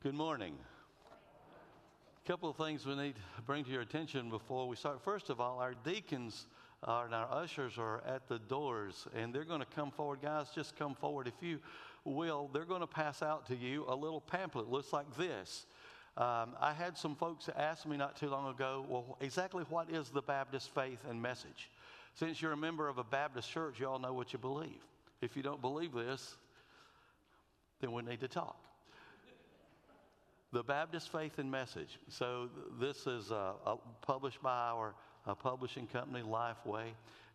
Good morning. A couple of things we need to bring to your attention before we start. First of all, our deacons and our ushers are at the doors and they're going to come forward. Guys, just come forward if you will. They're going to pass out to you a little pamphlet. Looks like this. Um, I had some folks ask me not too long ago, well, exactly what is the Baptist faith and message? Since you're a member of a Baptist church, you all know what you believe. If you don't believe this, then we need to talk the Baptist Faith and Message. So this is uh, published by our uh, publishing company, Lifeway,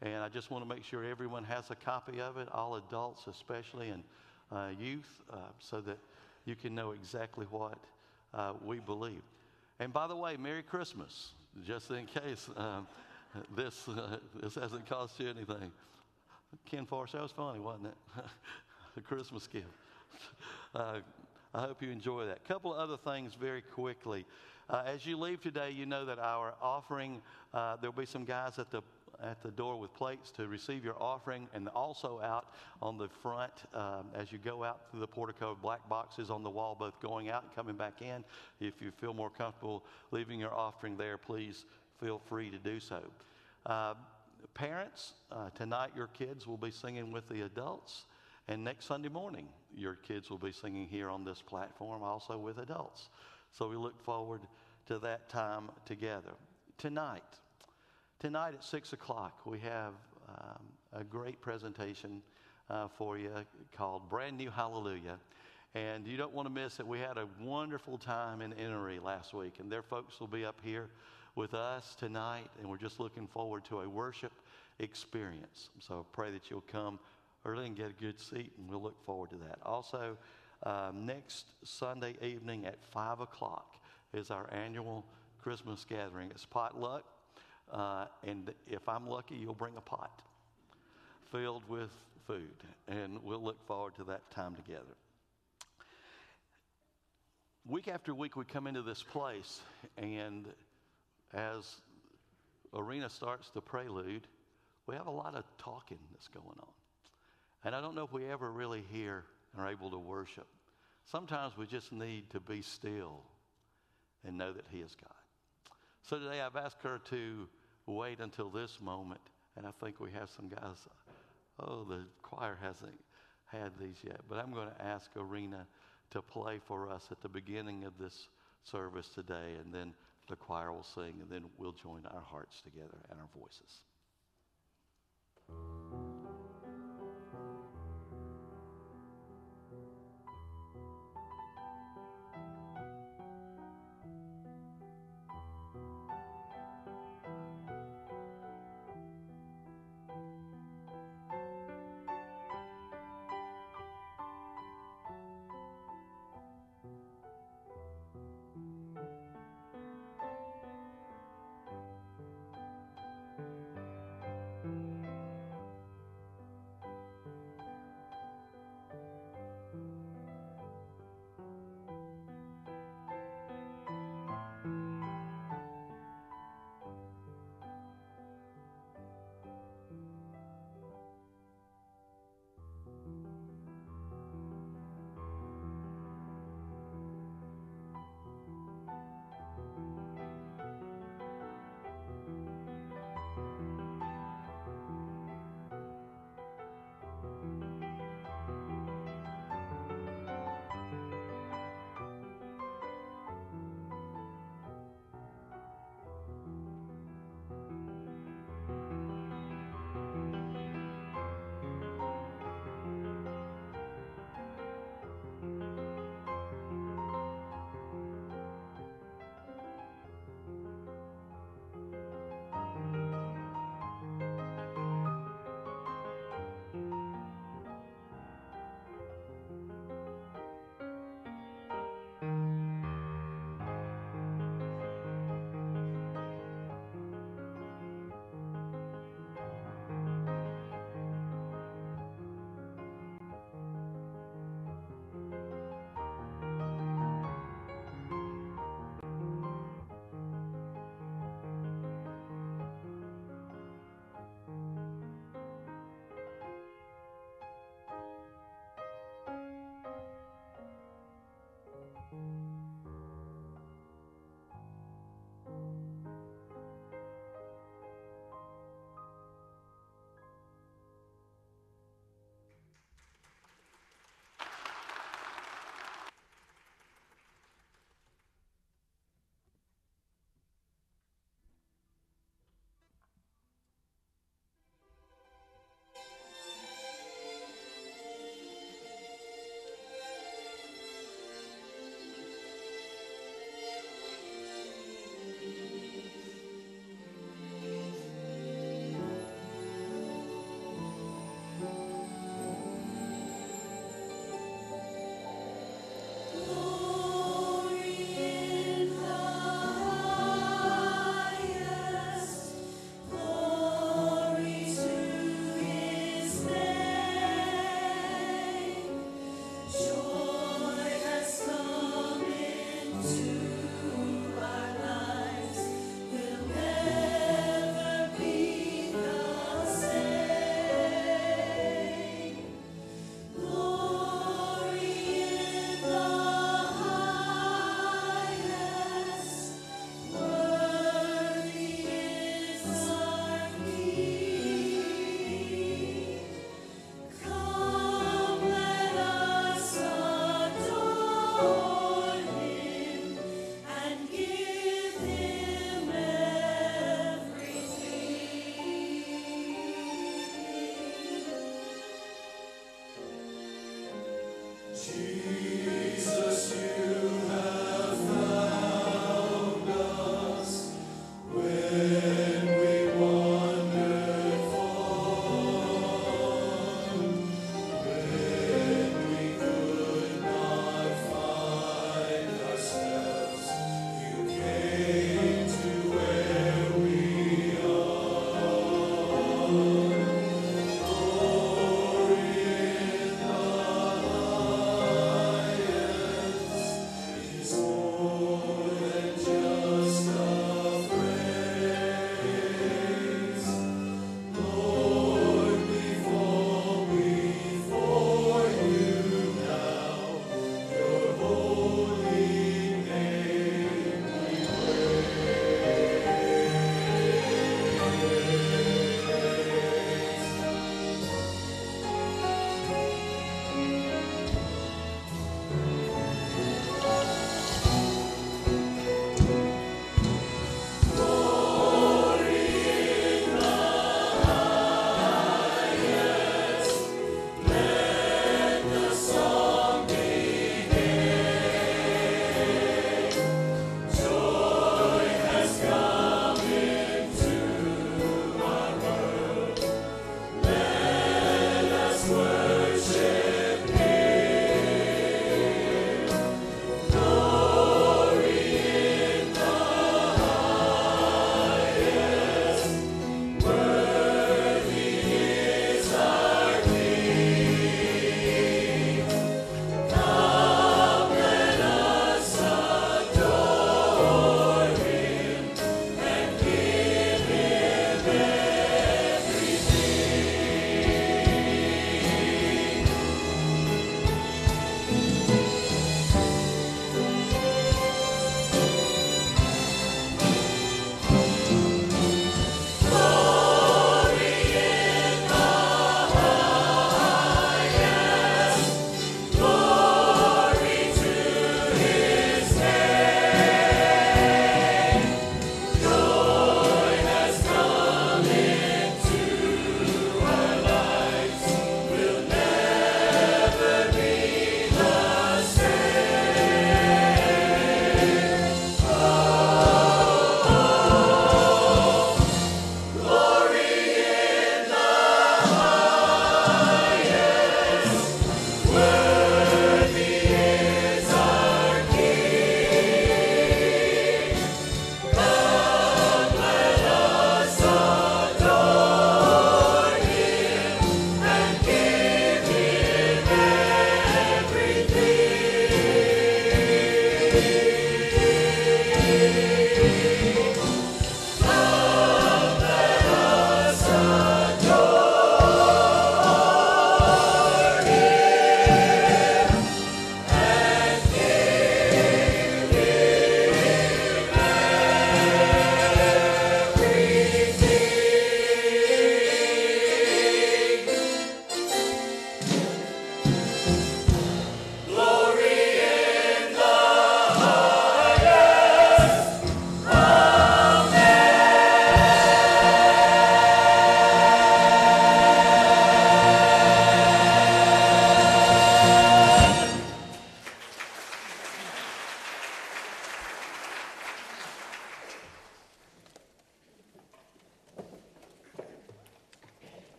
and I just want to make sure everyone has a copy of it, all adults especially, and uh, youth, uh, so that you can know exactly what uh, we believe. And by the way, Merry Christmas, just in case um, this this hasn't cost you anything. Ken Forrest, that was funny, wasn't it? the Christmas gift. I hope you enjoy that. A couple of other things very quickly. Uh, as you leave today, you know that our offering, uh, there'll be some guys at the at the door with plates to receive your offering, and also out on the front um, as you go out through the portico, black boxes on the wall, both going out and coming back in. If you feel more comfortable leaving your offering there, please feel free to do so. Uh, parents, uh, tonight your kids will be singing with the adults. And next Sunday morning, your kids will be singing here on this platform, also with adults. So we look forward to that time together. Tonight, tonight at 6 o'clock, we have um, a great presentation uh, for you called Brand New Hallelujah. And you don't want to miss it. We had a wonderful time in Innery last week, and their folks will be up here with us tonight, and we're just looking forward to a worship experience. So pray that you'll come early and get a good seat, and we'll look forward to that. Also, um, next Sunday evening at 5 o'clock is our annual Christmas gathering. It's potluck, uh, and if I'm lucky, you'll bring a pot filled with food, and we'll look forward to that time together. Week after week, we come into this place, and as Arena starts the prelude, we have a lot of talking that's going on. And I don't know if we ever really hear and are able to worship. Sometimes we just need to be still and know that He is God. So today I've asked her to wait until this moment, and I think we have some guys. Oh, the choir hasn't had these yet, but I'm going to ask Arena to play for us at the beginning of this service today, and then the choir will sing, and then we'll join our hearts together and our voices.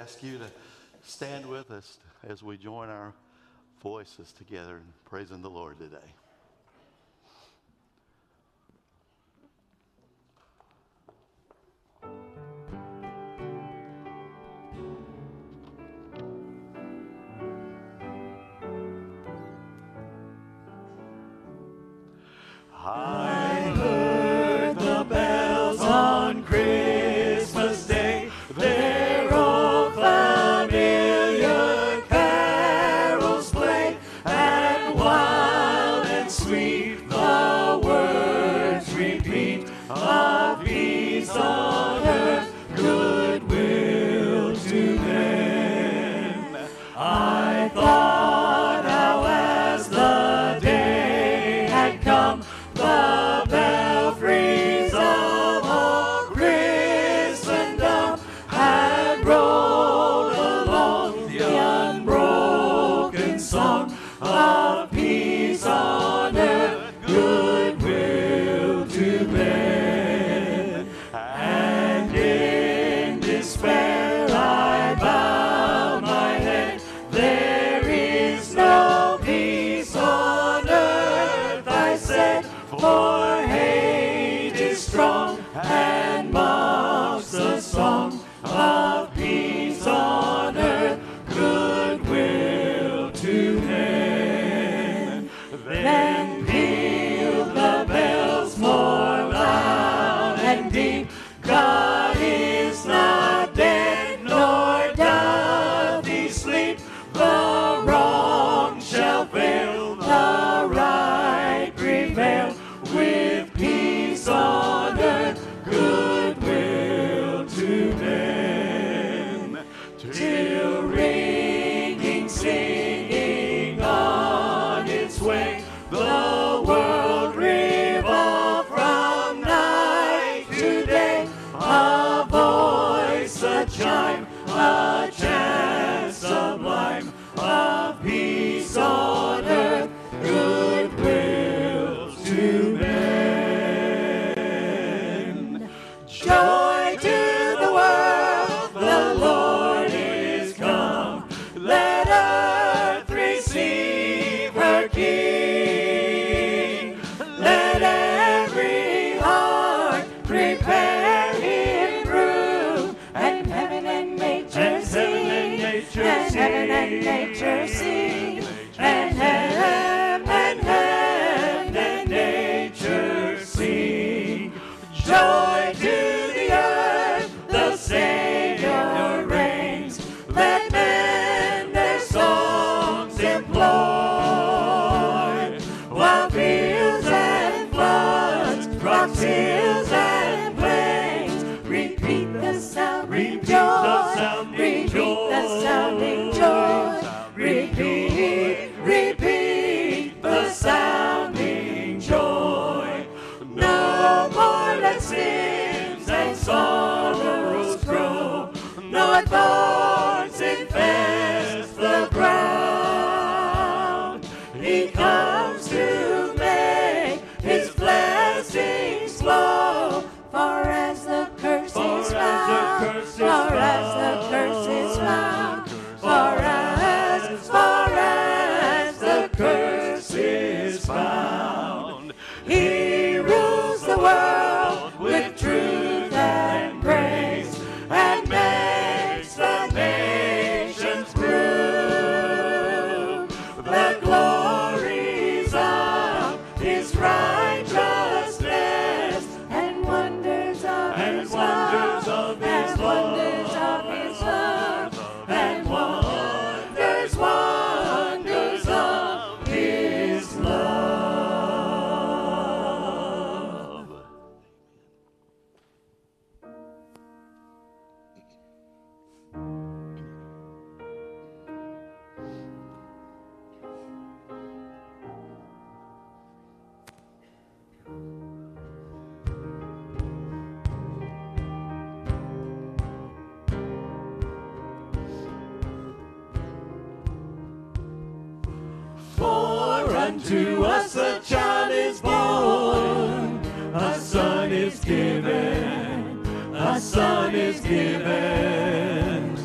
ask you to stand with us as we join our voices together in praising the Lord today. Ah. To us a child is born, a son is given, a son is given.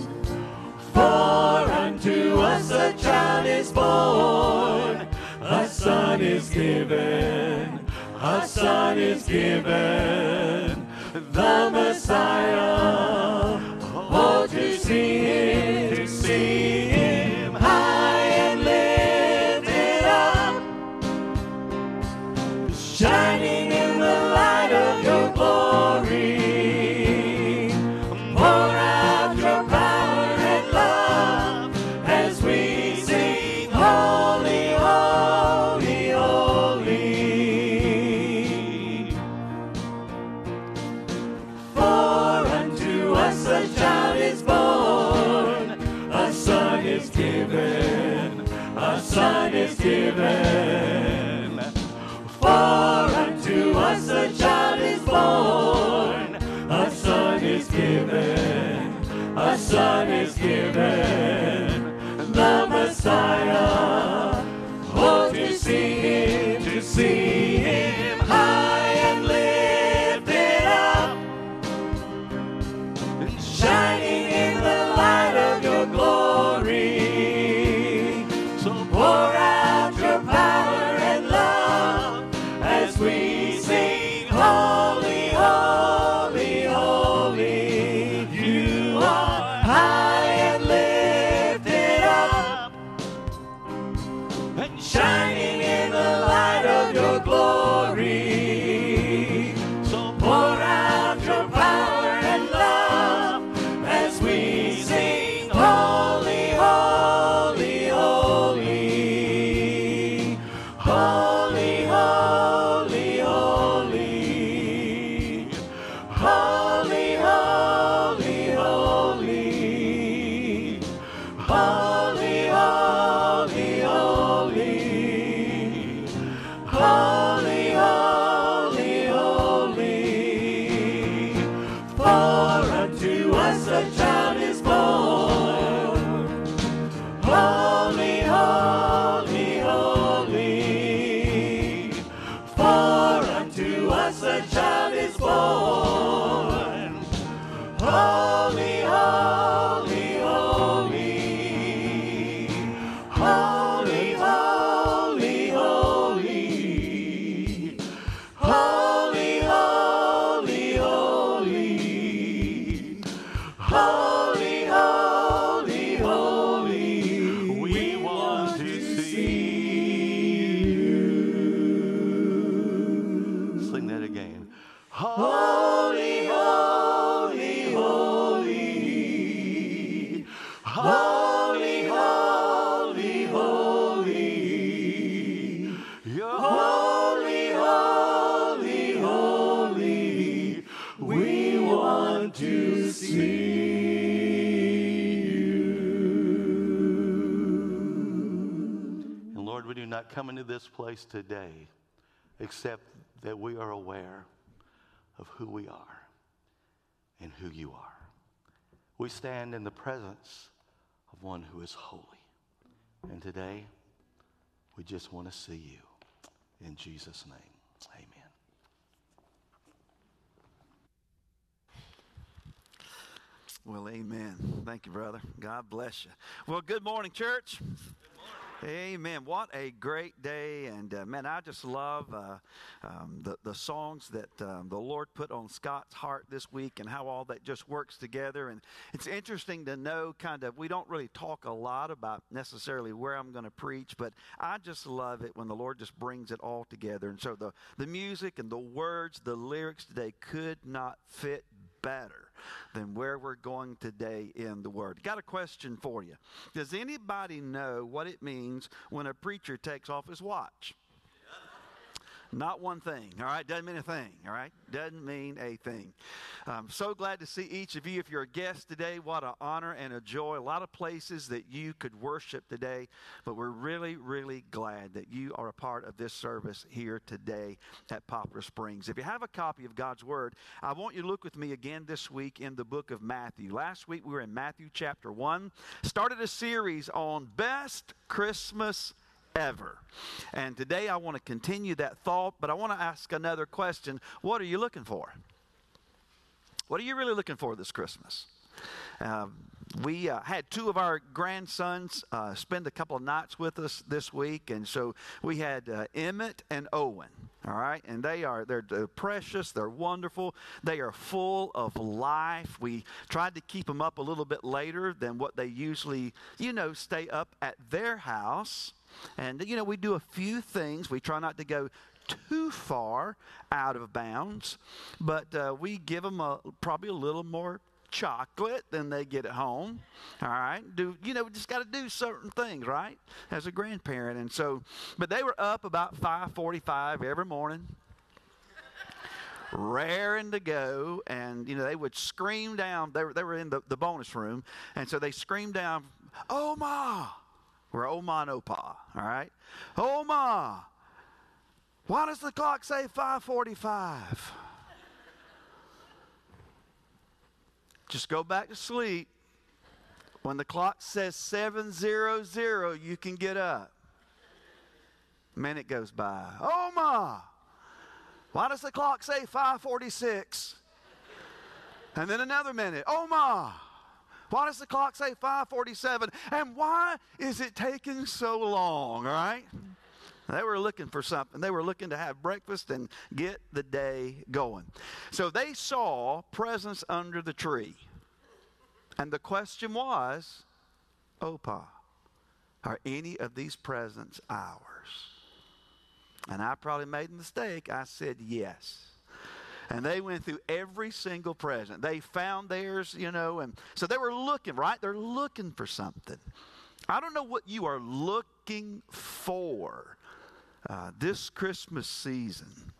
For unto us a child is born, a son is given, a son is given, the Messiah. Place today except that we are aware of who we are and who you are. We stand in the presence of one who is holy. And today, we just want to see you. In Jesus' name, amen. Well, amen. Thank you, brother. God bless you. Well, good morning, church. Amen. What a great day. And uh, man, I just love uh, um, the, the songs that um, the Lord put on Scott's heart this week and how all that just works together. And it's interesting to know kind of, we don't really talk a lot about necessarily where I'm going to preach, but I just love it when the Lord just brings it all together. And so the, the music and the words, the lyrics today could not fit better than where we're going today in the Word. Got a question for you. Does anybody know what it means when a preacher takes off his watch? Not one thing, all right? Doesn't mean a thing, all right? Doesn't mean a thing. I'm so glad to see each of you. If you're a guest today, what an honor and a joy. A lot of places that you could worship today, but we're really, really glad that you are a part of this service here today at Poplar Springs. If you have a copy of God's Word, I want you to look with me again this week in the book of Matthew. Last week we were in Matthew chapter 1, started a series on best Christmas ever. And today I want to continue that thought, but I want to ask another question. What are you looking for? What are you really looking for this Christmas? Um, we uh, had two of our grandsons uh, spend a couple of nights with us this week, and so we had uh, Emmett and Owen. All right, and they are they're, they're precious, they're wonderful, they are full of life. We tried to keep them up a little bit later than what they usually, you know, stay up at their house. And, you know, we do a few things. We try not to go too far out of bounds, but uh, we give them a, probably a little more chocolate than they get at home. All right, do you know? We just got to do certain things, right? As a grandparent, and so, but they were up about five forty-five every morning, raring to go, and you know they would scream down. They were they were in the, the bonus room, and so they screamed down, "Oh ma!" We're oh, Oma and Opa, all right? Oh, Oma, why does the clock say 545? Just go back to sleep. When the clock says 700, you can get up. Minute goes by. Oh, Oma, why does the clock say 546? And then another minute. Oh, Oma, why does the clock say 547? And why is it taking so long? All right? They were looking for something. They were looking to have breakfast and get the day going. So they saw presents under the tree. And the question was, Opa, are any of these presents ours? And I probably made a mistake. I said yes. And they went through every single present. They found theirs, you know, and so they were looking, right? They're looking for something. I don't know what you are looking for uh, this Christmas season,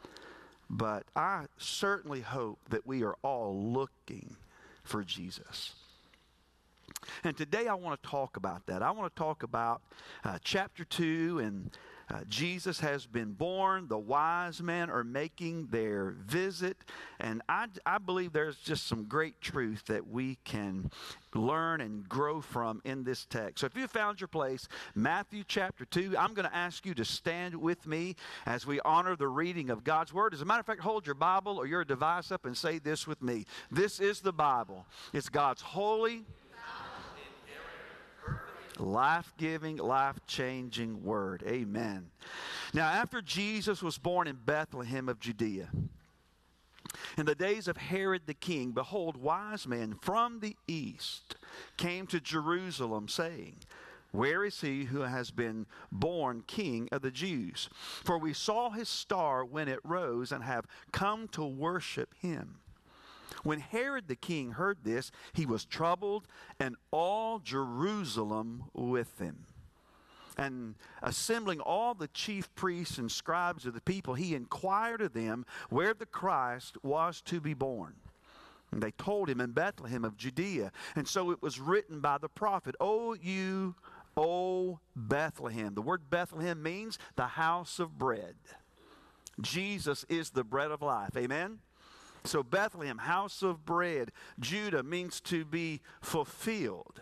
but I certainly hope that we are all looking for Jesus. And today I want to talk about that. I want to talk about uh, chapter 2 and uh, Jesus has been born. The wise men are making their visit. And I, I believe there's just some great truth that we can learn and grow from in this text. So if you found your place, Matthew chapter 2, I'm going to ask you to stand with me as we honor the reading of God's Word. As a matter of fact, hold your Bible or your device up and say this with me. This is the Bible, it's God's holy life giving, life changing word. Amen. Now, after Jesus was born in Bethlehem of Judea, in the days of Herod the king, behold, wise men from the east came to Jerusalem, saying, where is he who has been born king of the Jews? For we saw his star when it rose and have come to worship him. When Herod the king heard this, he was troubled, and all Jerusalem with him. And assembling all the chief priests and scribes of the people, he inquired of them where the Christ was to be born. And they told him in Bethlehem of Judea. And so it was written by the prophet, O you, O Bethlehem. The word Bethlehem means the house of bread. Jesus is the bread of life. Amen? So, Bethlehem, house of bread, Judah means to be fulfilled.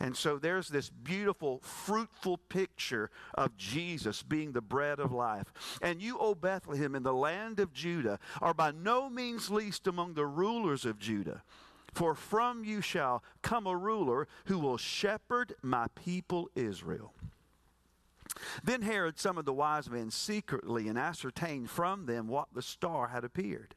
And so there's this beautiful, fruitful picture of Jesus being the bread of life. And you, O Bethlehem, in the land of Judah, are by no means least among the rulers of Judah. For from you shall come a ruler who will shepherd my people Israel. Then Herod summoned the wise men secretly and ascertained from them what the star had appeared.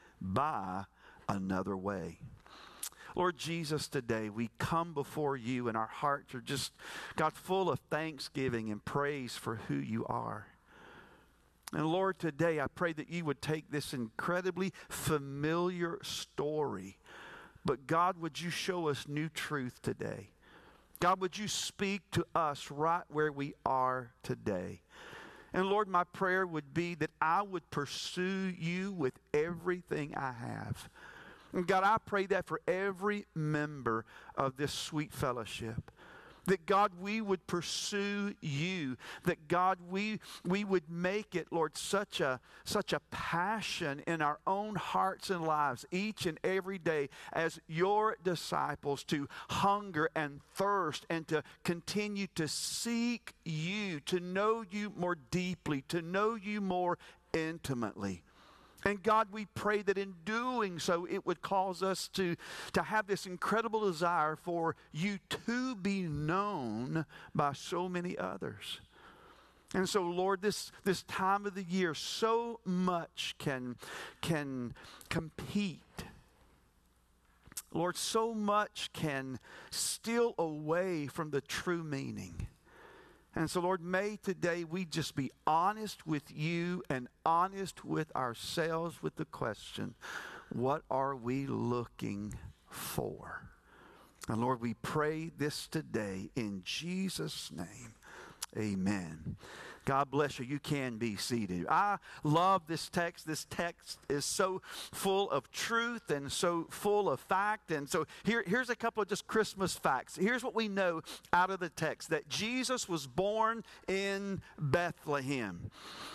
by another way. Lord Jesus, today we come before you and our hearts are just, God, full of thanksgiving and praise for who you are. And Lord, today I pray that you would take this incredibly familiar story, but God, would you show us new truth today? God, would you speak to us right where we are today? And Lord, my prayer would be that I would pursue you with everything I have. And God, I pray that for every member of this sweet fellowship that God, we would pursue you. That God, we, we would make it, Lord, such a, such a passion in our own hearts and lives each and every day as your disciples to hunger and thirst and to continue to seek you, to know you more deeply, to know you more intimately. And God, we pray that in doing so, it would cause us to, to have this incredible desire for you to be known by so many others. And so, Lord, this, this time of the year, so much can, can compete. Lord, so much can steal away from the true meaning. And so, Lord, may today we just be honest with you and honest with ourselves with the question what are we looking for? And Lord, we pray this today in Jesus' name. Amen. God bless you. You can be seated. I love this text. This text is so full of truth and so full of fact. And so here, here's a couple of just Christmas facts. Here's what we know out of the text that Jesus was born in Bethlehem.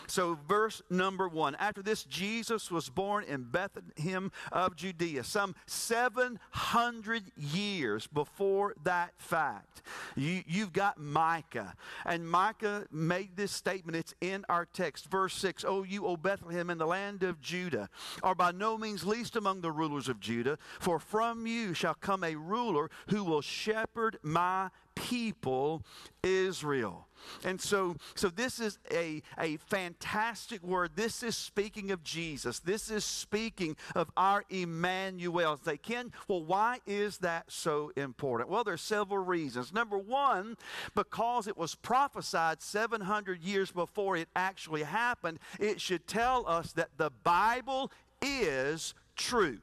So, verse number one after this, Jesus was born in Bethlehem of Judea, some 700 years before that fact. You, you've got Micah, and Micah made this statement. It's in our text. Verse 6 O you, O Bethlehem, in the land of Judah, are by no means least among the rulers of Judah, for from you shall come a ruler who will shepherd my people Israel. And so, so this is a, a fantastic word. This is speaking of Jesus. This is speaking of our Emmanuel. They can, well, why is that so important? Well, there's several reasons. Number one, because it was prophesied 700 years before it actually happened, it should tell us that the Bible is true.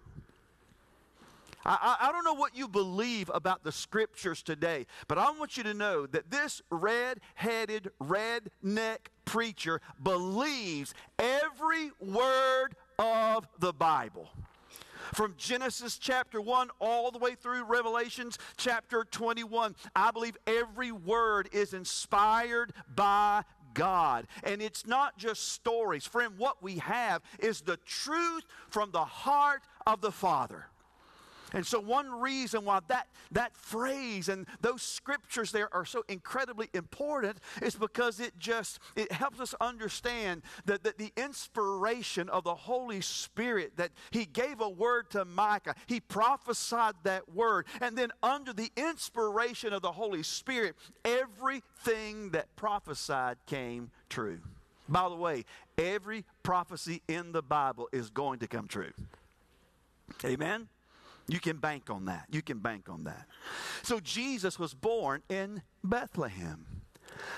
I, I, don't know what you believe about the scriptures today, but I want you to know that this red headed, redneck preacher believes every word of the Bible. From Genesis chapter 1 all the way through Revelations chapter 21, I believe every word is inspired by God. And it's not just stories. Friend, what we have is the truth from the heart of the Father. And so, one reason why that, that phrase and those scriptures there are so incredibly important is because it just it helps us understand that, that the inspiration of the Holy Spirit that He gave a word to Micah, He prophesied that word, and then under the inspiration of the Holy Spirit, everything that prophesied came true. By the way, every prophecy in the Bible is going to come true. Amen? You can bank on that. You can bank on that. So Jesus was born in Bethlehem.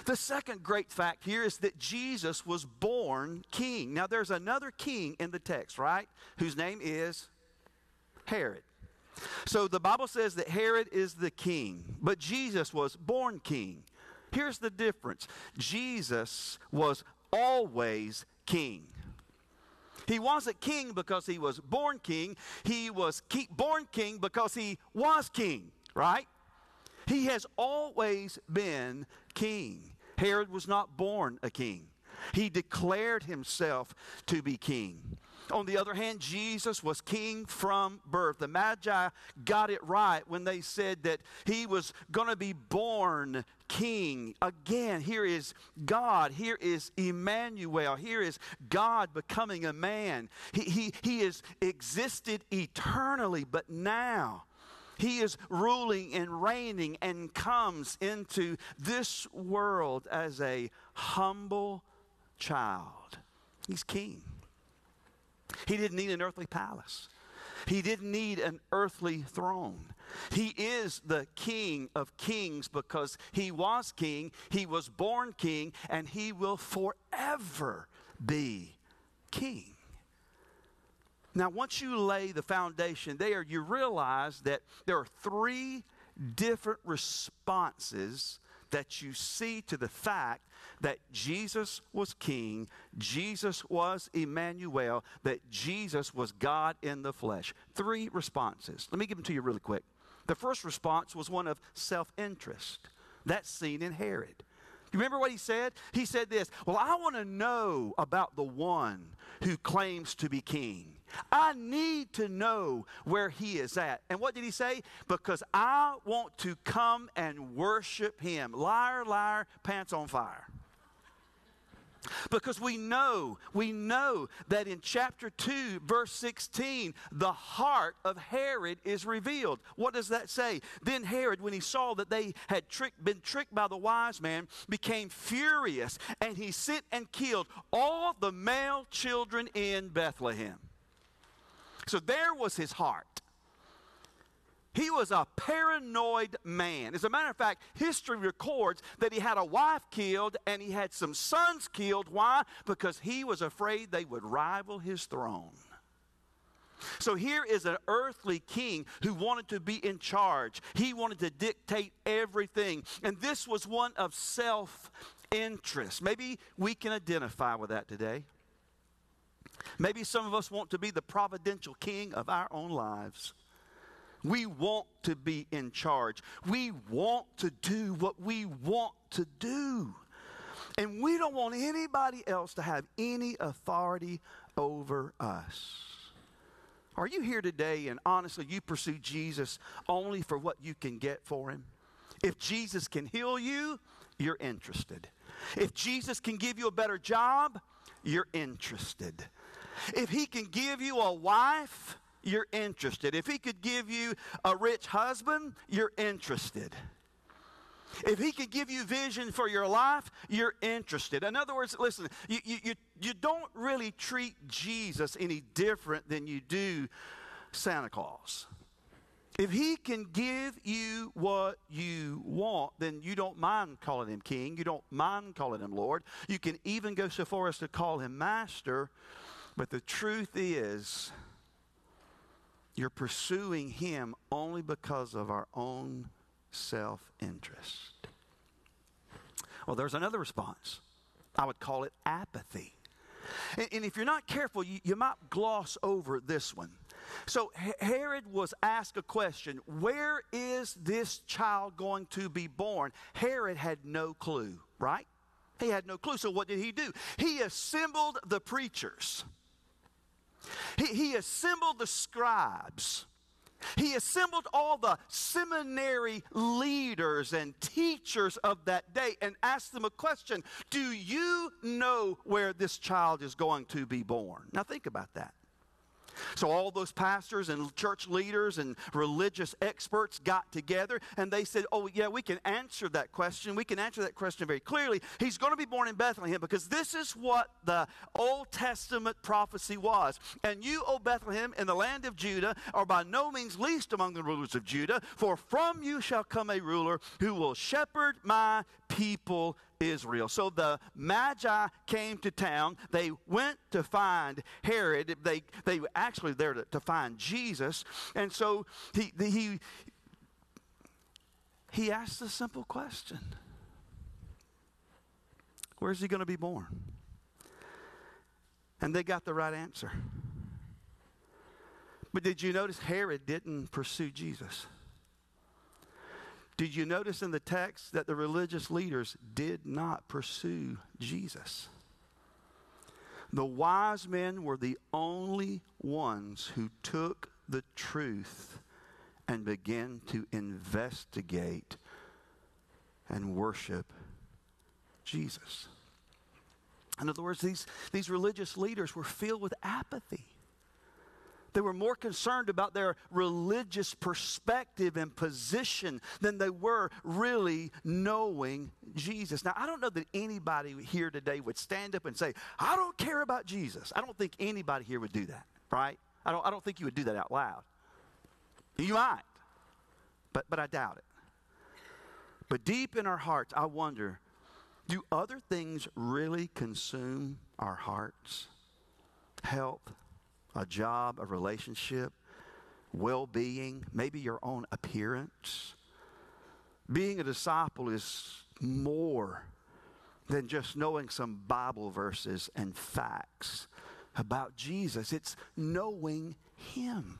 The second great fact here is that Jesus was born king. Now, there's another king in the text, right? Whose name is Herod. So the Bible says that Herod is the king, but Jesus was born king. Here's the difference Jesus was always king. He wasn't king because he was born king. He was born king because he was king, right? He has always been king. Herod was not born a king. He declared himself to be king. On the other hand, Jesus was king from birth. The Magi got it right when they said that he was going to be born king. Again, here is God. Here is Emmanuel. Here is God becoming a man. He, he, he has existed eternally, but now he is ruling and reigning and comes into this world as a humble child. He's king. He didn't need an earthly palace. He didn't need an earthly throne. He is the King of kings because he was king, he was born king, and he will forever be king. Now, once you lay the foundation there, you realize that there are three different responses that you see to the fact that Jesus was king, Jesus was Emmanuel, that Jesus was God in the flesh. Three responses. Let me give them to you really quick. The first response was one of self interest. That's seen in Herod. You remember what he said? He said this Well, I want to know about the one who claims to be king. I need to know where he is at. And what did he say? Because I want to come and worship him. Liar, liar, pants on fire. Because we know, we know that in chapter 2, verse 16, the heart of Herod is revealed. What does that say? Then Herod, when he saw that they had been tricked by the wise man, became furious, and he sent and killed all the male children in Bethlehem. So there was his heart. He was a paranoid man. As a matter of fact, history records that he had a wife killed and he had some sons killed. Why? Because he was afraid they would rival his throne. So here is an earthly king who wanted to be in charge. He wanted to dictate everything. And this was one of self interest. Maybe we can identify with that today. Maybe some of us want to be the providential king of our own lives. We want to be in charge. We want to do what we want to do. And we don't want anybody else to have any authority over us. Are you here today and honestly you pursue Jesus only for what you can get for him? If Jesus can heal you, you're interested. If Jesus can give you a better job, you're interested. If he can give you a wife, you're interested. If he could give you a rich husband, you're interested. If he could give you vision for your life, you're interested. In other words, listen, you, you, you, don't really treat Jesus any different than you do Santa Claus. If he can give you what you want, then you don't mind calling him king. You don't mind calling him Lord. You can even go so far as to call him master. But the truth is, you're pursuing Him only because of our own self interest. Well, there's another response. I would call it apathy. And, and if you're not careful, you, you might gloss over this one. So Herod was asked a question Where is this child going to be born? Herod had no clue, right? He had no clue. So what did he do? He assembled the preachers. He, he assembled the scribes. He assembled all the seminary leaders and teachers of that day and asked them a question Do you know where this child is going to be born? Now, think about that. So all those pastors and church leaders and religious experts got together and they said, Oh, yeah, we can answer that question. We can answer that question very clearly. He's going to be born in Bethlehem because this is what the Old Testament prophecy was. And you, O Bethlehem, in the land of Judah, are by no means least among the rulers of Judah, for from you shall come a ruler who will shepherd my people Israel. So the Magi came to town. They went to find Herod. They, they were actually there to, to find Jesus. And so he, he, he asked a simple question Where's he going to be born? And they got the right answer. But did you notice Herod didn't pursue Jesus? Did you notice in the text that the religious leaders did not pursue Jesus? The wise men were the only ones who took the truth and began to investigate and worship Jesus. In other words, these, these religious leaders were filled with apathy. They were more concerned about their religious perspective and position than they were really knowing Jesus. Now, I don't know that anybody here today would stand up and say, I don't care about Jesus. I don't think anybody here would do that, right? I don't, I don't think you would do that out loud. You might, but, but I doubt it. But deep in our hearts, I wonder do other things really consume our hearts? Health, a job, a relationship, well being, maybe your own appearance. Being a disciple is more than just knowing some Bible verses and facts about Jesus, it's knowing Him.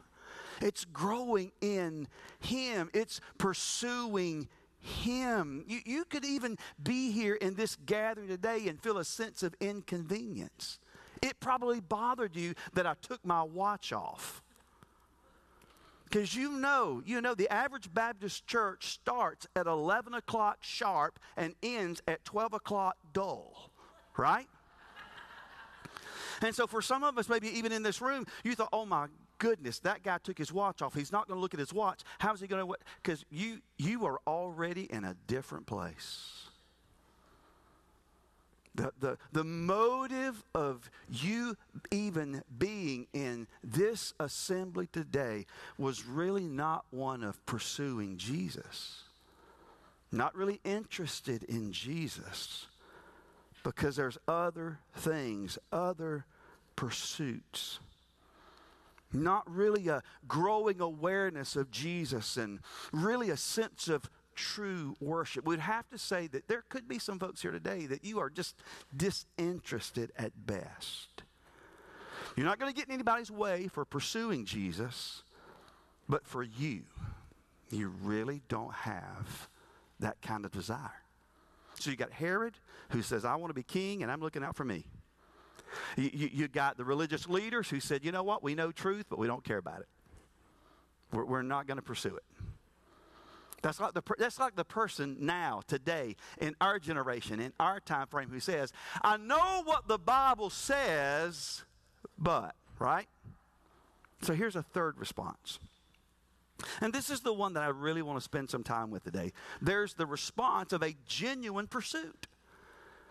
It's growing in Him. It's pursuing Him. You, you could even be here in this gathering today and feel a sense of inconvenience. It probably bothered you that I took my watch off. Because you know, you know, the average Baptist church starts at 11 o'clock sharp and ends at 12 o'clock dull, right? And so, for some of us, maybe even in this room, you thought, oh my goodness, that guy took his watch off. He's not going to look at his watch. How's he going to? Because you, you are already in a different place. The, the, the motive of you even being in this assembly today was really not one of pursuing Jesus, not really interested in Jesus, because there's other things, other pursuits. Not really a growing awareness of Jesus and really a sense of true worship. We'd have to say that there could be some folks here today that you are just disinterested at best. You're not going to get in anybody's way for pursuing Jesus, but for you, you really don't have that kind of desire. So you got Herod who says, I want to be king and I'm looking out for me. You, you, you, got the religious leaders who said, you know what, we know truth, but we don't care about it. We're, we're not going to pursue it. That's like, the, that's like the person now, today, in our generation, in our time frame, who says, I know what the Bible says, but, right? So here's a third response. And this is the one that I really want to spend some time with today. There's the response of a genuine pursuit.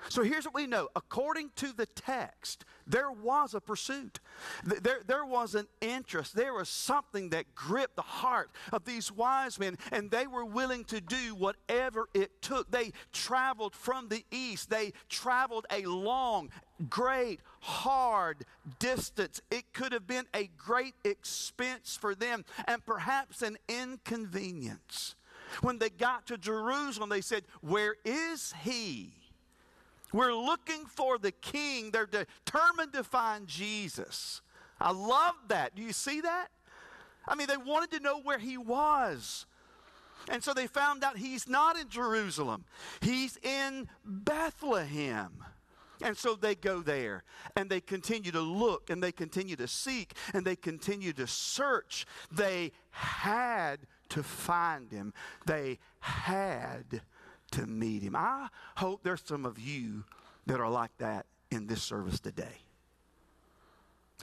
So here's what we know. According to the text, there was a pursuit. There, there was an interest. There was something that gripped the heart of these wise men, and they were willing to do whatever it took. They traveled from the east. They traveled a long, great, hard distance. It could have been a great expense for them and perhaps an inconvenience. When they got to Jerusalem, they said, Where is he? We're looking for the king. They're determined to find Jesus. I love that. Do you see that? I mean, they wanted to know where he was. And so they found out he's not in Jerusalem, he's in Bethlehem. And so they go there and they continue to look and they continue to seek and they continue to search. They had to find him, they had to meet him. I hope there's some of you that are like that in this service today.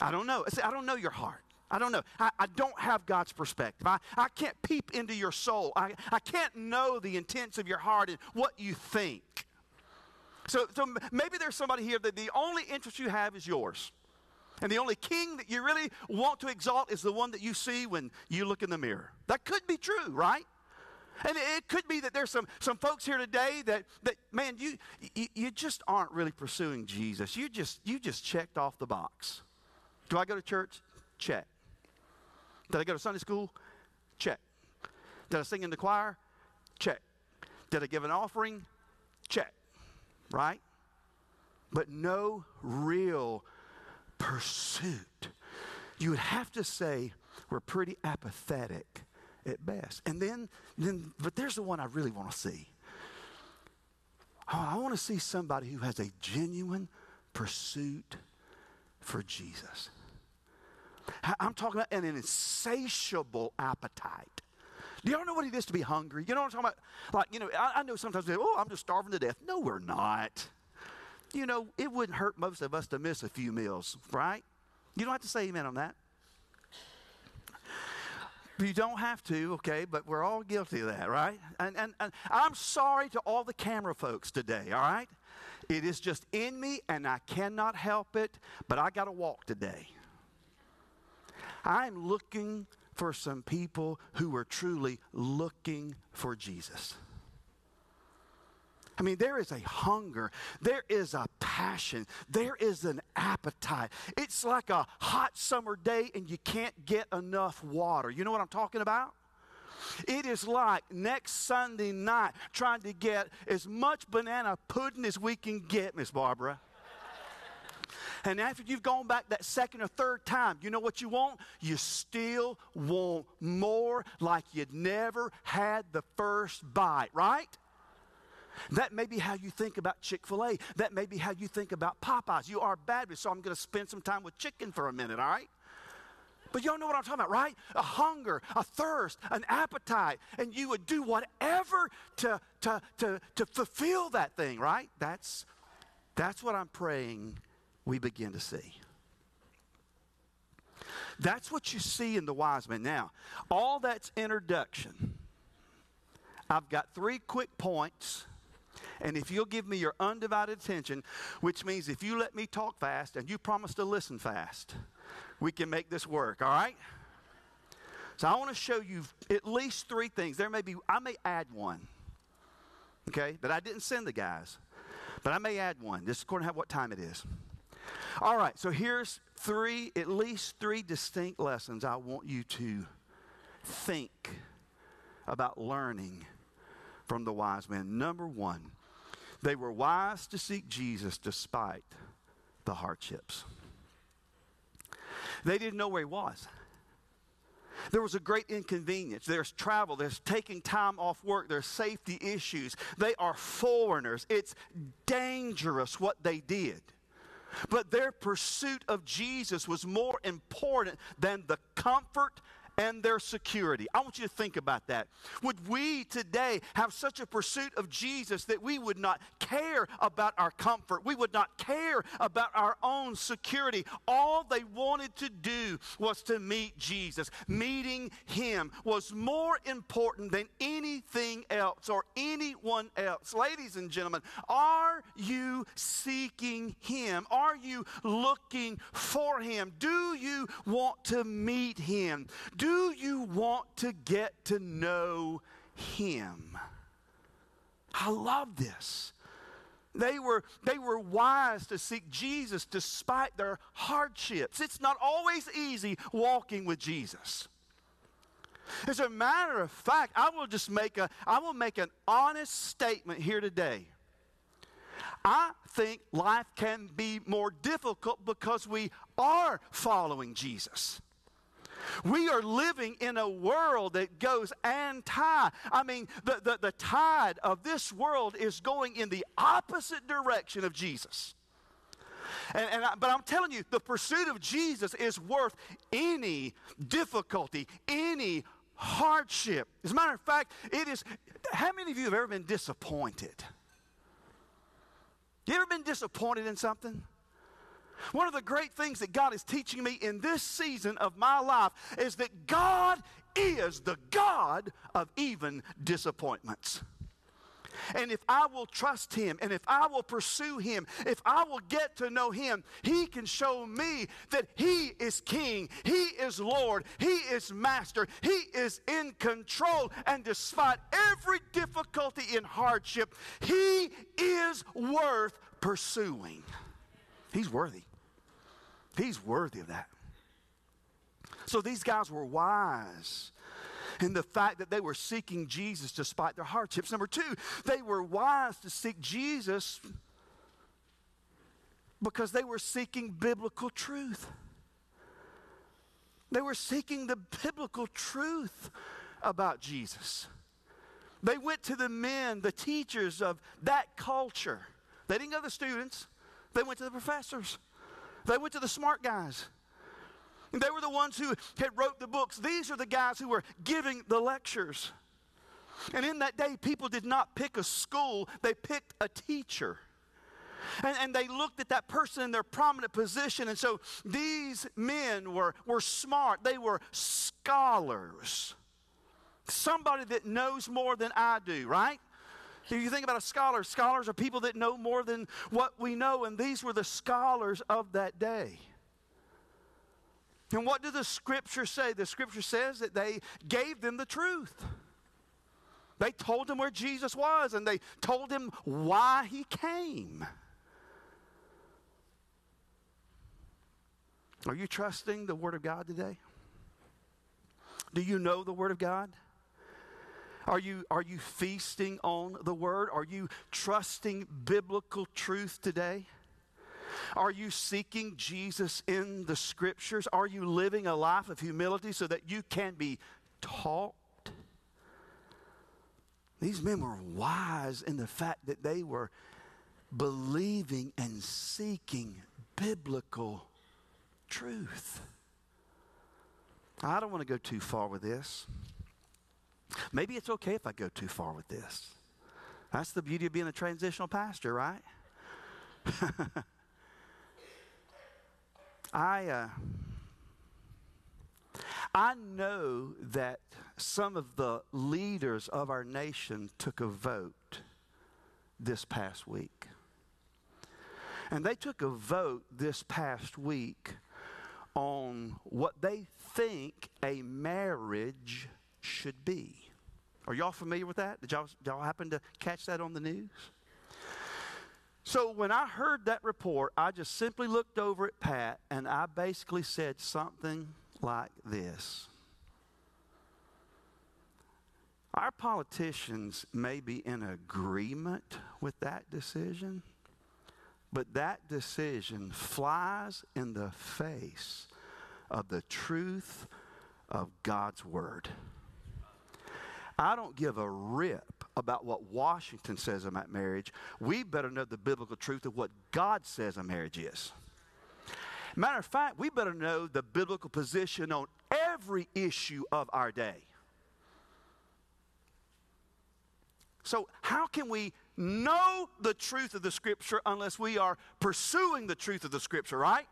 I don't know. I don't know your heart. I don't know. I, I, don't have God's perspective. I, I can't peep into your soul. I, I can't know the intents of your heart and what you think. So, so maybe there's somebody here that the only interest you have is yours. And the only king that you really want to exalt is the one that you see when you look in the mirror. That could be true, right? And it could be that there's some, some folks here today that, that man, you, you, you just aren't really pursuing Jesus. You just, you just checked off the box. Do I go to church? Check. Did I go to Sunday school? Check. Did I sing in the choir? Check. Did I give an offering? Check. Right? But no real pursuit. You would have to say we're pretty apathetic at best. And then, then but there's the one I really want to see. Oh, I want to see somebody who has a genuine pursuit for Jesus. I'm talking about an insatiable appetite. Do y'all know what it is to be hungry? You know what I'm talking about? Like, you know, I, I know sometimes we say, oh, I'm just starving to death. No, we're not. You know, it wouldn't hurt most of us to miss a few meals, right? You don't have to say amen on that. You don't have to, okay, but we're all guilty of that, right? And, and, and I'm sorry to all the camera folks today, all right? It is just in me and I cannot help it, but I got to walk today. I'm looking for some people who are truly looking for Jesus. I mean, there is a hunger, there is a passion, there is an appetite. It's like a hot summer day and you can't get enough water. You know what I'm talking about? It is like next Sunday night trying to get as much banana pudding as we can get, Miss Barbara. And after you've gone back that second or third time, you know what you want? You still want more like you'd never had the first bite, right? That may be how you think about Chick fil A. That may be how you think about Popeyes. You are Baptist, so I'm going to spend some time with chicken for a minute, all right? But y'all know what I'm talking about, right? A hunger, a thirst, an appetite, and you would do whatever to, to, to, to fulfill that thing, right? That's, that's what I'm praying we begin to see. That's what you see in the wise men. Now, all that's introduction. I've got three quick points. And if you'll give me your undivided attention, which means if you let me talk fast and you promise to listen fast, we can make this work, all right? So I want to show you at least three things. There may be, I may add one, okay, that I didn't send the guys, but I may add one, just according to what time it is. All right, so here's three, at least three distinct lessons I want you to think about learning from the wise men. Number one, they were wise to seek Jesus despite the hardships. They didn't know where he was. There was a great inconvenience. There's travel, there's taking time off work, there's safety issues. They are foreigners. It's dangerous what they did. But their pursuit of Jesus was more important than the comfort and their security. I want you to think about that. Would we today have such a pursuit of Jesus that we would not care about our comfort? We would not care about our own security. All they wanted to do was to meet Jesus. Meeting him was more important than anything else or anyone else. Ladies and gentlemen, are you seeking him? Are you looking for him? Do you want to meet him? Do do you want to get to know Him? I love this. They were, they were wise to seek Jesus despite their hardships. It's not always easy walking with Jesus. As a matter of fact, I will just make a I will make an honest statement here today. I think life can be more difficult because we are following Jesus. We are living in a world that goes anti. I mean, the, the, the tide of this world is going in the opposite direction of Jesus. And, and I, but I'm telling you, the pursuit of Jesus is worth any difficulty, any hardship. As a matter of fact, it is. How many of you have ever been disappointed? You ever been disappointed in something? One of the great things that God is teaching me in this season of my life is that God is the God of even disappointments. And if I will trust Him and if I will pursue Him, if I will get to know Him, He can show me that He is King, He is Lord, He is Master, He is in control. And despite every difficulty and hardship, He is worth pursuing. He's worthy. He's worthy of that. So these guys were wise in the fact that they were seeking Jesus despite their hardships. Number two, they were wise to seek Jesus because they were seeking biblical truth. They were seeking the biblical truth about Jesus. They went to the men, the teachers of that culture. They didn't go to the students, they went to the professors. They went to the smart guys. They were the ones who had wrote the books. These are the guys who were giving the lectures. And in that day, people did not pick a school, they picked a teacher. And, and, they looked at that person in their prominent position. And so these men were, were smart, they were scholars. Somebody that knows more than I do, right? If you think about a scholar, scholars are people that know more than what we know, and these were the scholars of that day. And what did the scripture say? The scripture says that they gave them the truth. They told them where Jesus was and they told him why he came. Are you trusting the Word of God today? Do you know the Word of God? Are you, are you feasting on the Word? Are you trusting biblical truth today? Are you seeking Jesus in the Scriptures? Are you living a life of humility so that you can be taught? These men were wise in the fact that they were believing and seeking biblical truth. I don't want to go too far with this. Maybe it's okay if I go too far with this. That's the beauty of being a transitional pastor, right? I, uh, I know that some of the leaders of our nation took a vote this past week. And they took a vote this past week on what they think a marriage should be. Are y'all familiar with that? Did y'all, y'all happen to catch that on the news? So when I heard that report, I just simply looked over at Pat and I basically said something like this Our politicians may be in agreement with that decision, but that decision flies in the face of the truth of God's Word. I don't give a rip about what Washington says about marriage. We better know the biblical truth of what God says a marriage is. Matter of fact, we better know the biblical position on every issue of our day. So, how can we know the truth of the Scripture unless we are pursuing the truth of the Scripture, right?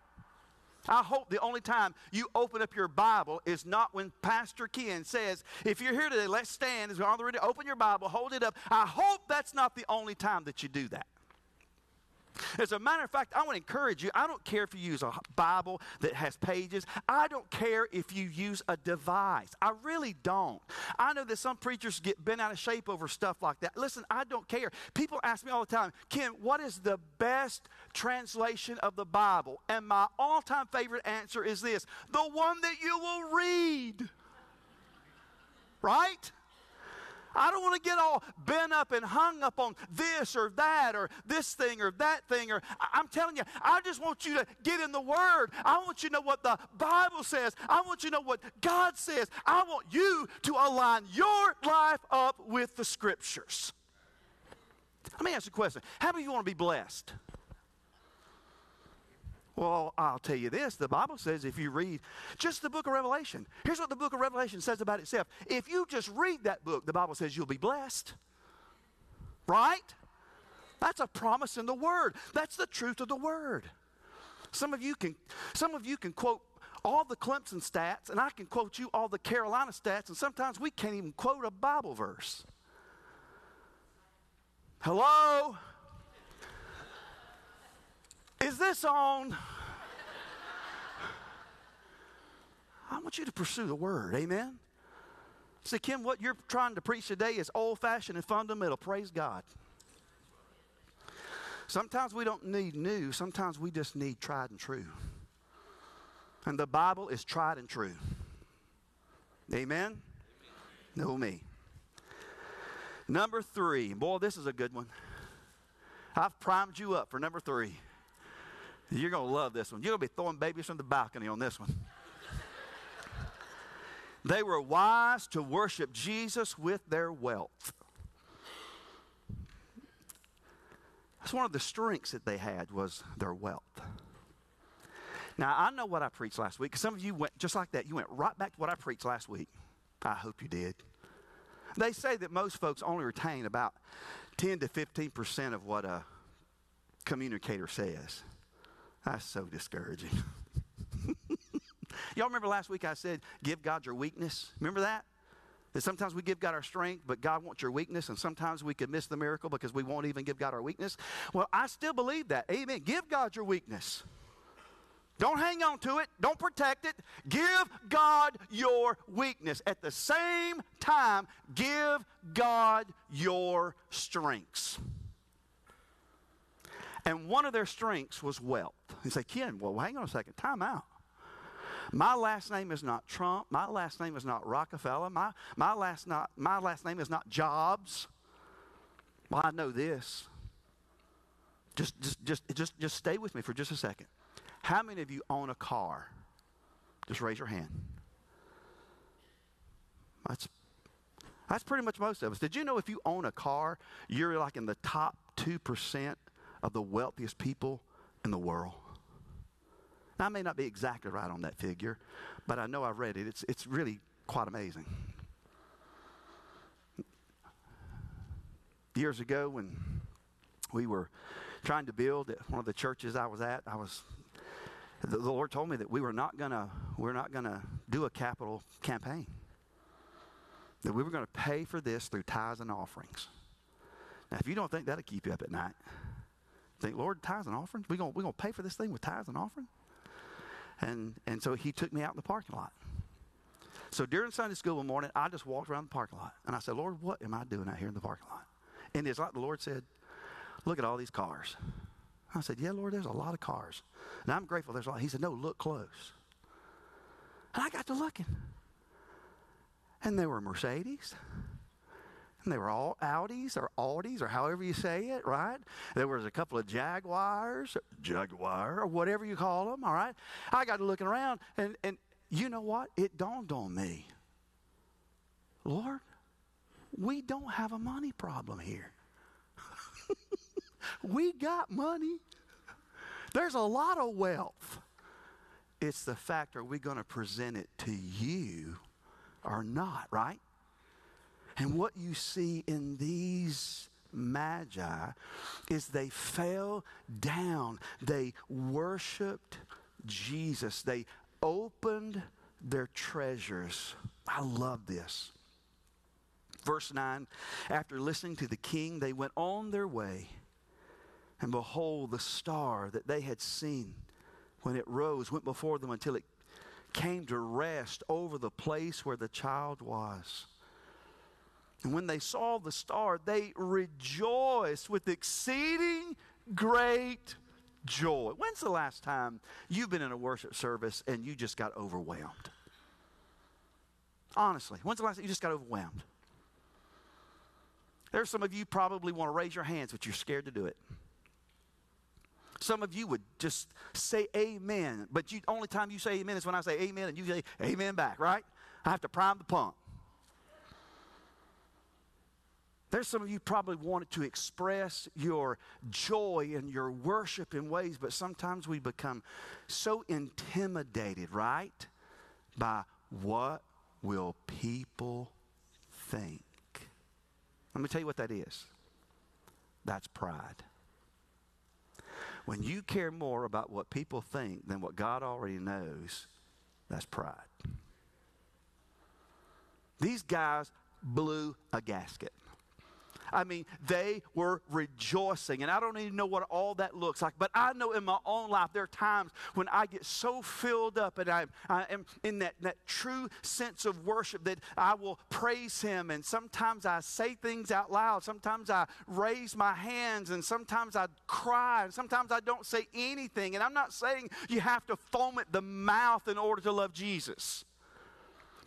I hope the only time you open up your Bible is not when Pastor Ken says, if you're here today, let's stand. Is already open your Bible, hold it up. I hope that's not the only time that you do that. As a matter of fact, I want to encourage you. I don't care if you use a Bible that has pages. I don't care if you use a device. I really don't. I know that some preachers get bent out of shape over stuff like that. Listen, I don't care. People ask me all the time, Ken, what is the best translation of the Bible? And my all time favorite answer is this the one that you will read. Right? I don't want to get all bent up and hung up on this or that or this thing or that thing. Or I'm telling you, I just want you to get in the Word. I want you to know what the Bible says. I want you to know what God says. I want you to align your life up with the Scriptures. Let me ask you a question. How many of you want to be blessed? Well, I'll tell you this the Bible says if you read just the book of Revelation, here's what the book of Revelation says about itself. If you just read that book, the Bible says you'll be blessed. Right? That's a promise in the Word. That's the truth of the Word. Some of you can, some of you can quote all the Clemson stats, and I can quote you all the Carolina stats, and sometimes we can't even quote a Bible verse. Hello? Is this on? I want you to pursue the word. Amen. Say, Kim, what you're trying to preach today is old fashioned and fundamental. Praise God. Sometimes we don't need new, sometimes we just need tried and true. And the Bible is tried and true. Amen? Know me. Number three. Boy, this is a good one. I've primed you up for number three. You're going to love this one. You're going to be throwing babies from the balcony on this one. they were wise to worship Jesus with their wealth. That's one of the strengths that they had was their wealth. Now, I know what I preached last week. Some of you went just like that. You went right back to what I preached last week. I hope you did. They say that most folks only retain about 10 to 15% of what a communicator says. That's so discouraging. Y'all remember last week I said, give God your weakness? Remember that? That sometimes we give God our strength, but God wants your weakness, and sometimes we could miss the miracle because we won't even give God our weakness. Well, I still believe that. Amen. Give God your weakness. Don't hang on to it. Don't protect it. Give God your weakness. At the same time, give God your strengths. And one of their strengths was wealth. He said, Ken, well, hang on a second. Time out. My last name is not Trump. My last name is not Rockefeller. My, my, last, not, my last name is not Jobs. Well, I know this. Just, just, just, just, just stay with me for just a second. How many of you own a car? Just raise your hand. That's, that's pretty much most of us. Did you know if you own a car, you're like in the top 2% of the wealthiest people in the world. Now, I may not be exactly right on that figure, but I know I've read it. It's, it's really quite amazing. Years ago, when we were trying to build one of the churches I was at, I was the, the Lord told me that we were not gonna we're not gonna do a capital campaign. That we were to pay for this through tithes and offerings. Now, if you don't think that'll keep you up at night, think, Lord, tithes and offerings? We're going we gonna pay for this thing with tithes and offering? And, and so he took me out in the parking lot. So during Sunday school one morning, I just walked around the parking lot and I said, Lord, what am I doing out here in the parking lot? And it's like the Lord said, Look at all these cars. I said, Yeah, Lord, there's a lot of cars. And I'm grateful there's a lot. He said, No, look close. And I got to looking. And there were Mercedes. And they were all Audis or Audis or however you say it, right? There was a couple of Jaguars, Jaguar, or whatever you call them, all right? I got to looking around, and, and you know what? It dawned on me. Lord, we don't have a money problem here. we got money. There's a lot of wealth. It's the fact are we going to present it to you or not, right? And what you see in these magi is they fell down. They worshiped Jesus. They opened their treasures. I love this. Verse 9 After listening to the king, they went on their way. And behold, the star that they had seen when it rose went before them until it came to rest over the place where the child was. And when they saw the star, they rejoiced with exceeding great joy. When's the last time you've been in a worship service and you just got overwhelmed? Honestly, when's the last time you just got overwhelmed? There's some of you probably want to raise your hands, but you're scared to do it. Some of you would just say amen, but the only time you say amen is when I say amen and you say amen back, right? I have to prime the pump. There's some of you probably wanted to express your joy and your worship in ways, but sometimes we become so intimidated, right? By what will people think? Let me tell you what that is. That's pride. When you care more about what people think than what God already knows, that's pride. These guys blew a gasket. I mean, they were rejoicing. And I don't even know what all that looks like, but I know in my own life there are times when I get so filled up and I, I am in that, that true sense of worship that I will praise Him. And sometimes I say things out loud. Sometimes I raise my hands and sometimes I cry and sometimes I don't say anything. And I'm not saying you have to foam at the mouth in order to love Jesus.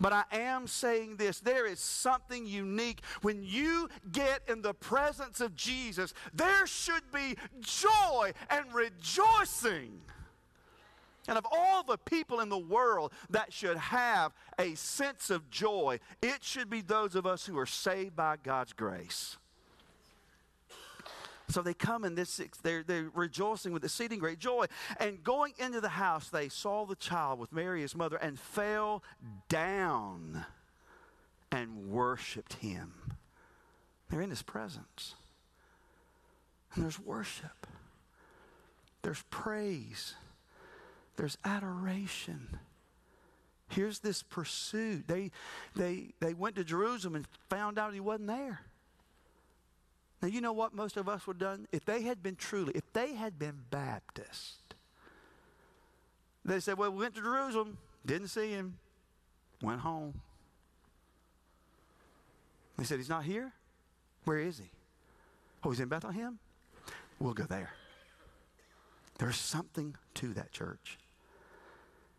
But I am saying this there is something unique. When you get in the presence of Jesus, there should be joy and rejoicing. And of all the people in the world that should have a sense of joy, it should be those of us who are saved by God's grace. So they come in this, they're, they're rejoicing with exceeding great joy. And going into the house, they saw the child with Mary, his mother, and fell down and worshiped him. They're in his presence. And there's worship, there's praise, there's adoration. Here's this pursuit. They, they, they went to Jerusalem and found out he wasn't there. Now, you know what most of us would have done? If they had been truly, if they had been Baptist, they said, Well, we went to Jerusalem, didn't see him, went home. They said, He's not here? Where is he? Oh, he's in Bethlehem? We'll go there. There's something to that church.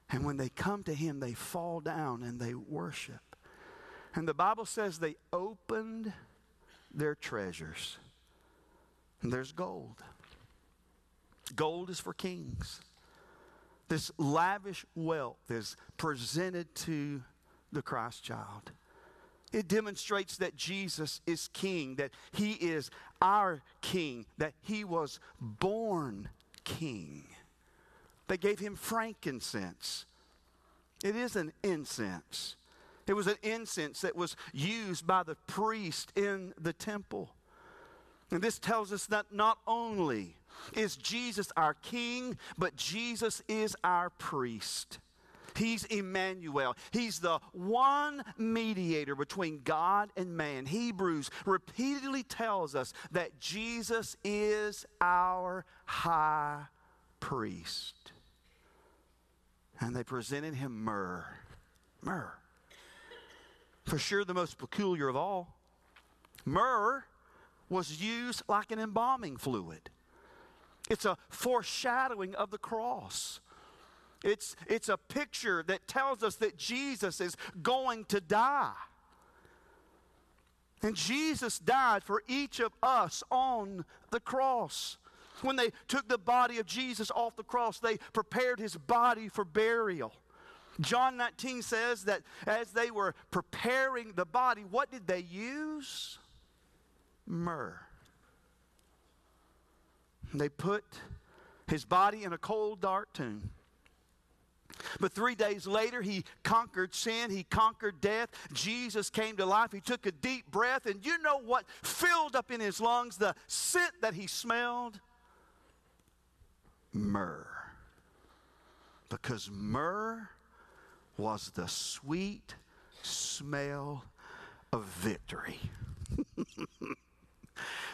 And when they come to him, they fall down and they worship. And the Bible says they opened their treasures. And there's gold. Gold is for kings. This lavish wealth is presented to the Christ child. It demonstrates that Jesus is king, that he is our king, that he was born king. They gave him frankincense. It is an incense. It was an incense that was used by the priest in the temple. And this tells us that not only is Jesus our king, but Jesus is our priest. He's Emmanuel. He's the one mediator between God and man. Hebrews repeatedly tells us that Jesus is our high priest. And they presented him myrrh. Myrrh. For sure, the most peculiar of all. Myrrh was used like an embalming fluid. It's a foreshadowing of the cross. It's, it's a picture that tells us that Jesus is going to die. And Jesus died for each of us on the cross. When they took the body of Jesus off the cross, they prepared his body for burial. John 19 says that as they were preparing the body, what did they use? Myrrh. They put his body in a cold, dark tomb. But three days later, he conquered sin, he conquered death. Jesus came to life. He took a deep breath, and you know what filled up in his lungs? The scent that he smelled? Myrrh. Because myrrh was the sweet smell of victory.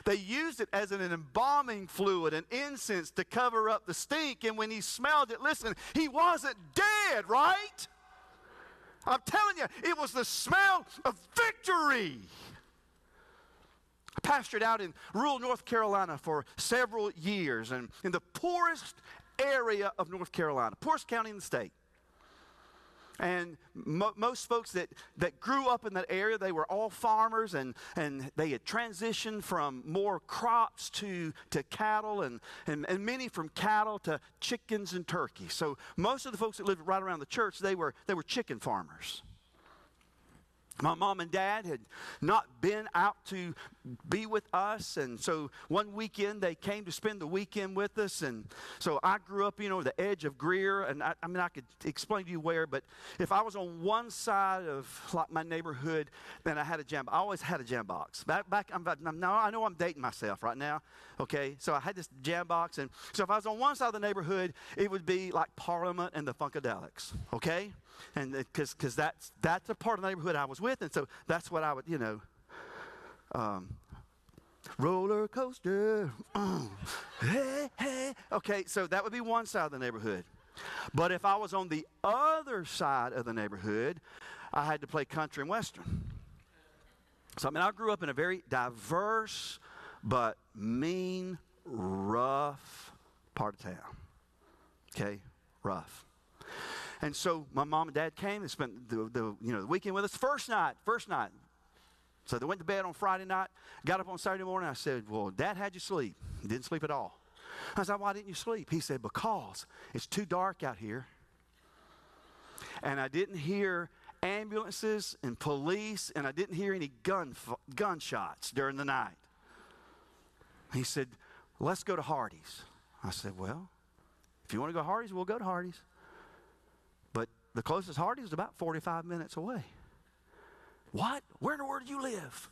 They used it as an embalming fluid, an incense to cover up the stink. And when he smelled it, listen, he wasn't dead, right? I'm telling you, it was the smell of victory. I pastored out in rural North Carolina for several years and in the poorest area of North Carolina, poorest county in the state. And mo- most folks that, that grew up in that area, they were all farmers and, and they had transitioned from more crops to, to cattle and, and, and many from cattle to chickens and turkeys. So most of the folks that lived right around the church, they were, they were chicken farmers. My mom and dad had not been out to be with us, and so one weekend they came to spend the weekend with us. And so I grew up, you know, the edge of Greer, and I, I mean, I could explain to you where, but if I was on one side of like my neighborhood, then I had a jam. I always had a jam box. Back, back. I'm, now I know I'm dating myself right now. Okay, so I had this jam box, and so if I was on one side of the neighborhood, it would be like Parliament and the Funkadelics. Okay and because because that's that's a part of the neighborhood I was with, and so that's what I would you know. Um, roller coaster, mm. hey hey. Okay, so that would be one side of the neighborhood. But if I was on the other side of the neighborhood, I had to play country and western. So I mean, I grew up in a very diverse but mean, rough part of town. Okay, rough. And so my mom and dad came and spent the, the, you know, the weekend with us. First night, first night. So they went to bed on Friday night, got up on Saturday morning. I said, Well, dad had you sleep. Didn't sleep at all. I said, Why didn't you sleep? He said, Because it's too dark out here. And I didn't hear ambulances and police, and I didn't hear any gun, gunshots during the night. He said, Let's go to Hardee's. I said, Well, if you want to go to Hardee's, we'll go to Hardee's. The closest Hardee's is about 45 minutes away. What? Where in the world do you live?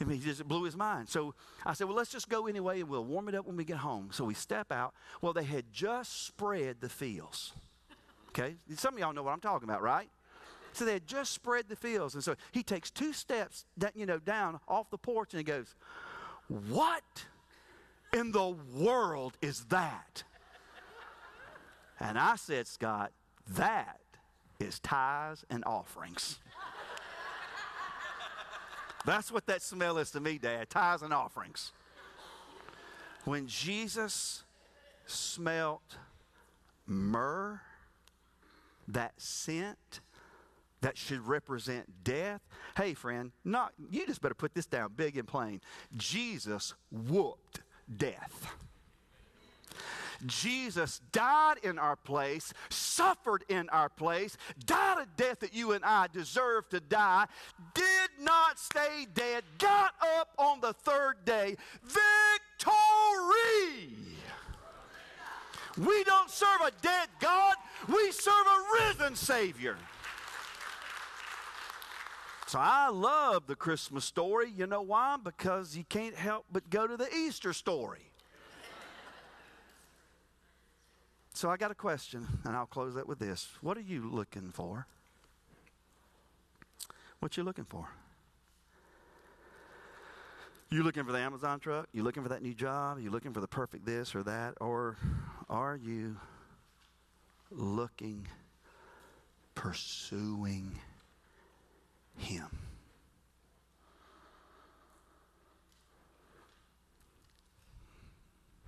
I mean, he just blew his mind. So I said, well, let's just go anyway and we'll warm it up when we get home. So we step out. Well, they had just spread the fields. Okay? Some of y'all know what I'm talking about, right? So they had just spread the fields. And so he takes two steps that, you know, down off the porch and he goes, What in the world is that? And I said, Scott, that is tithes and offerings. That's what that smell is to me, Dad tithes and offerings. When Jesus smelt myrrh, that scent that should represent death. Hey, friend, not you just better put this down big and plain. Jesus whooped death. Jesus died in our place, suffered in our place, died a death that you and I deserve to die, did not stay dead, got up on the third day. Victory! We don't serve a dead God, we serve a risen Savior. So I love the Christmas story. You know why? Because you can't help but go to the Easter story. So I got a question, and I'll close that with this. What are you looking for? What you looking for? You looking for the Amazon truck? You looking for that new job? You looking for the perfect this or that? Or are you looking, pursuing Him?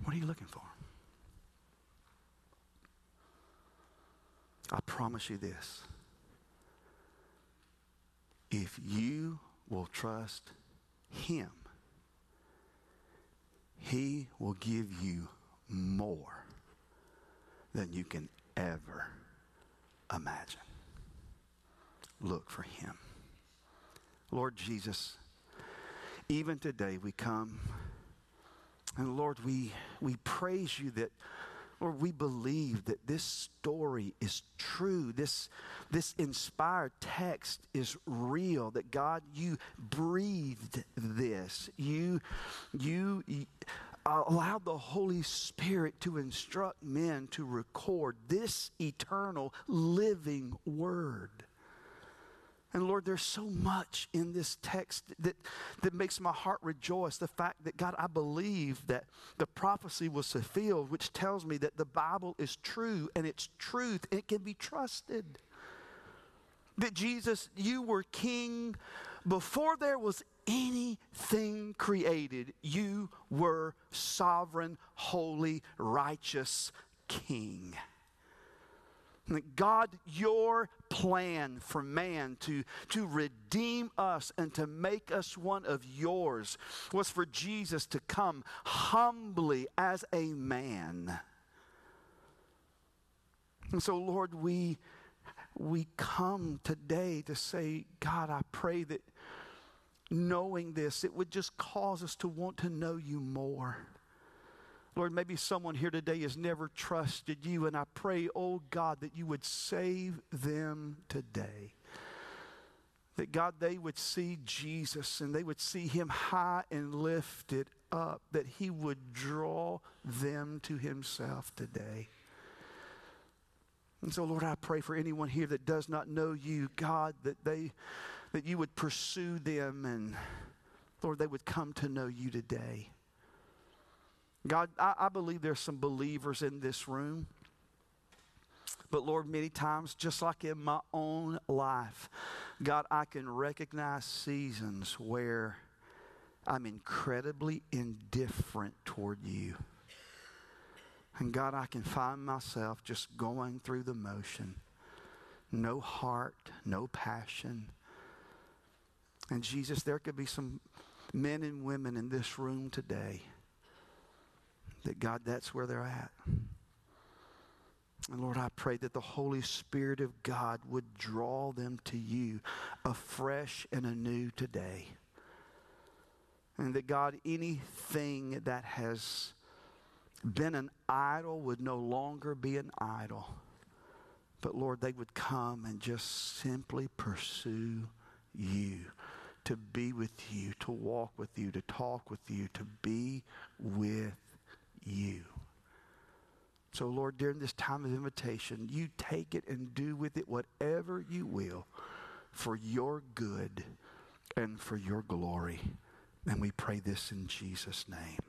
What are you looking for? I promise you this. If you will trust Him, He will give you more than you can ever imagine. Look for Him. Lord Jesus, even today we come and Lord, we, we praise you that, Lord, we believe that this story is true. This, this inspired text is real, that God, you breathed this. You, you, you allowed the Holy Spirit to instruct men to record this eternal living word. And Lord, there's so much in this text that, that makes my heart rejoice. The fact that, God, I believe that the prophecy was fulfilled, which tells me that the Bible is true and it's truth and it can be trusted. That Jesus, you were king before there was anything created, you were sovereign, holy, righteous king. God, your plan for man to, to redeem us and to make us one of yours was for Jesus to come humbly as a man. And so, Lord, we, we come today to say, God, I pray that knowing this, it would just cause us to want to know you more. Lord, maybe someone here today has never trusted you, and I pray, oh God, that you would save them today. That God, they would see Jesus and they would see him high and lifted up, that he would draw them to himself today. And so, Lord, I pray for anyone here that does not know you, God, that they that you would pursue them and Lord, they would come to know you today. God, I, I believe there's some believers in this room. But Lord, many times, just like in my own life, God, I can recognize seasons where I'm incredibly indifferent toward you. And God, I can find myself just going through the motion. No heart, no passion. And Jesus, there could be some men and women in this room today that God, that's where they're at. And Lord, I pray that the Holy Spirit of God would draw them to you afresh and anew today. And that God, anything that has been an idol would no longer be an idol. But Lord, they would come and just simply pursue you, to be with you, to walk with you, to talk with you, to be with you. So, Lord, during this time of invitation, you take it and do with it whatever you will for your good and for your glory. And we pray this in Jesus' name.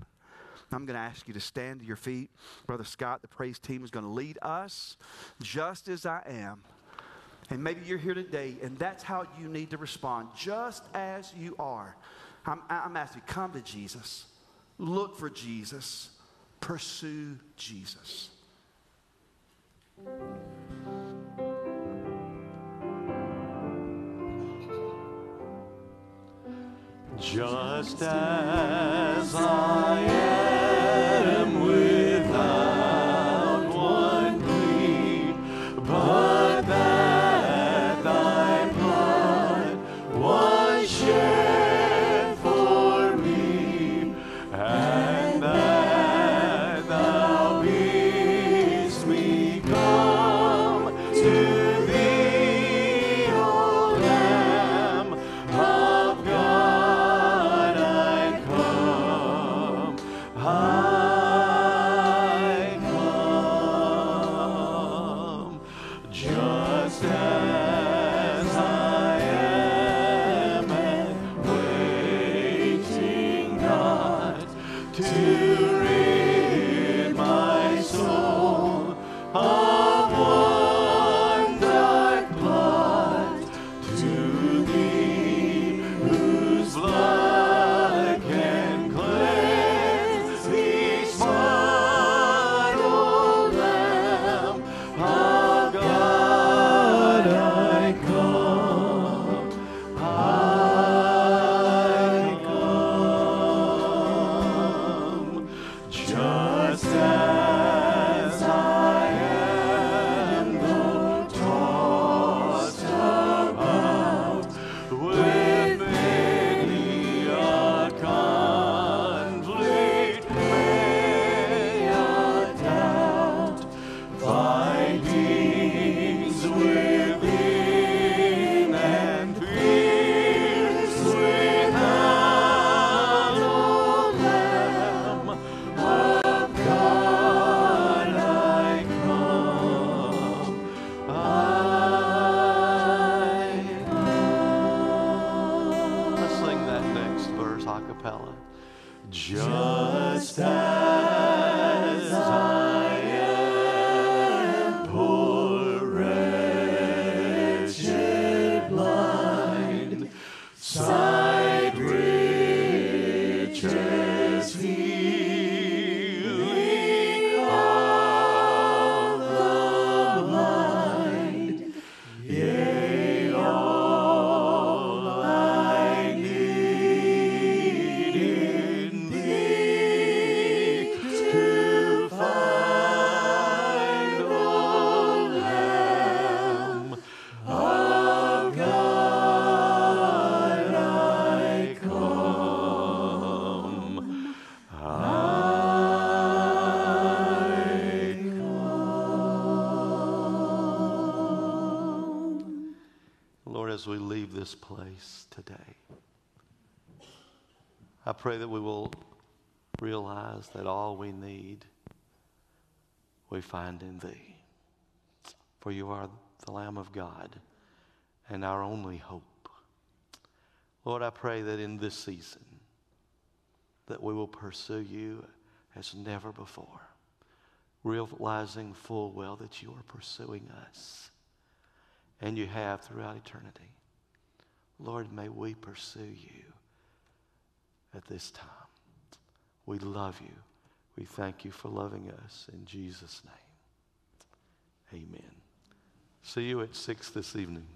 I'm going to ask you to stand to your feet. Brother Scott, the praise team, is going to lead us just as I am. And maybe you're here today, and that's how you need to respond, just as you are. I'm, I'm asking you, come to Jesus, look for Jesus pursue Jesus. Just as I am this place today, I pray that we will realize that all we need we find in Thee. For you are the Lamb of God and our only hope. Lord, I pray that in this season that we will pursue you as never before, realizing full well that you are pursuing us and you have throughout eternity. Lord, may we pursue you at this time. We love you. We thank you for loving us. In Jesus' name, amen. See you at 6 this evening.